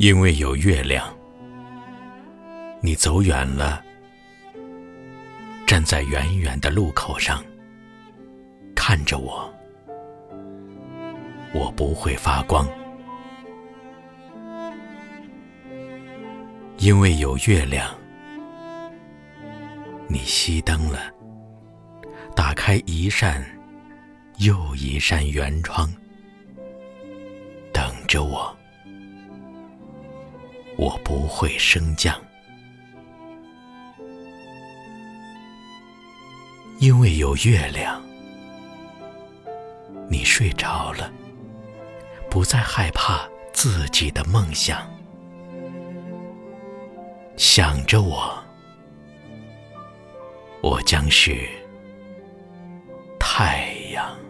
因为有月亮，你走远了，站在远远的路口上，看着我，我不会发光。因为有月亮，你熄灯了，打开一扇又一扇圆窗，等着我。我不会升降。因为有月亮你睡着了不再害怕自己的梦想。想着我我将是太阳。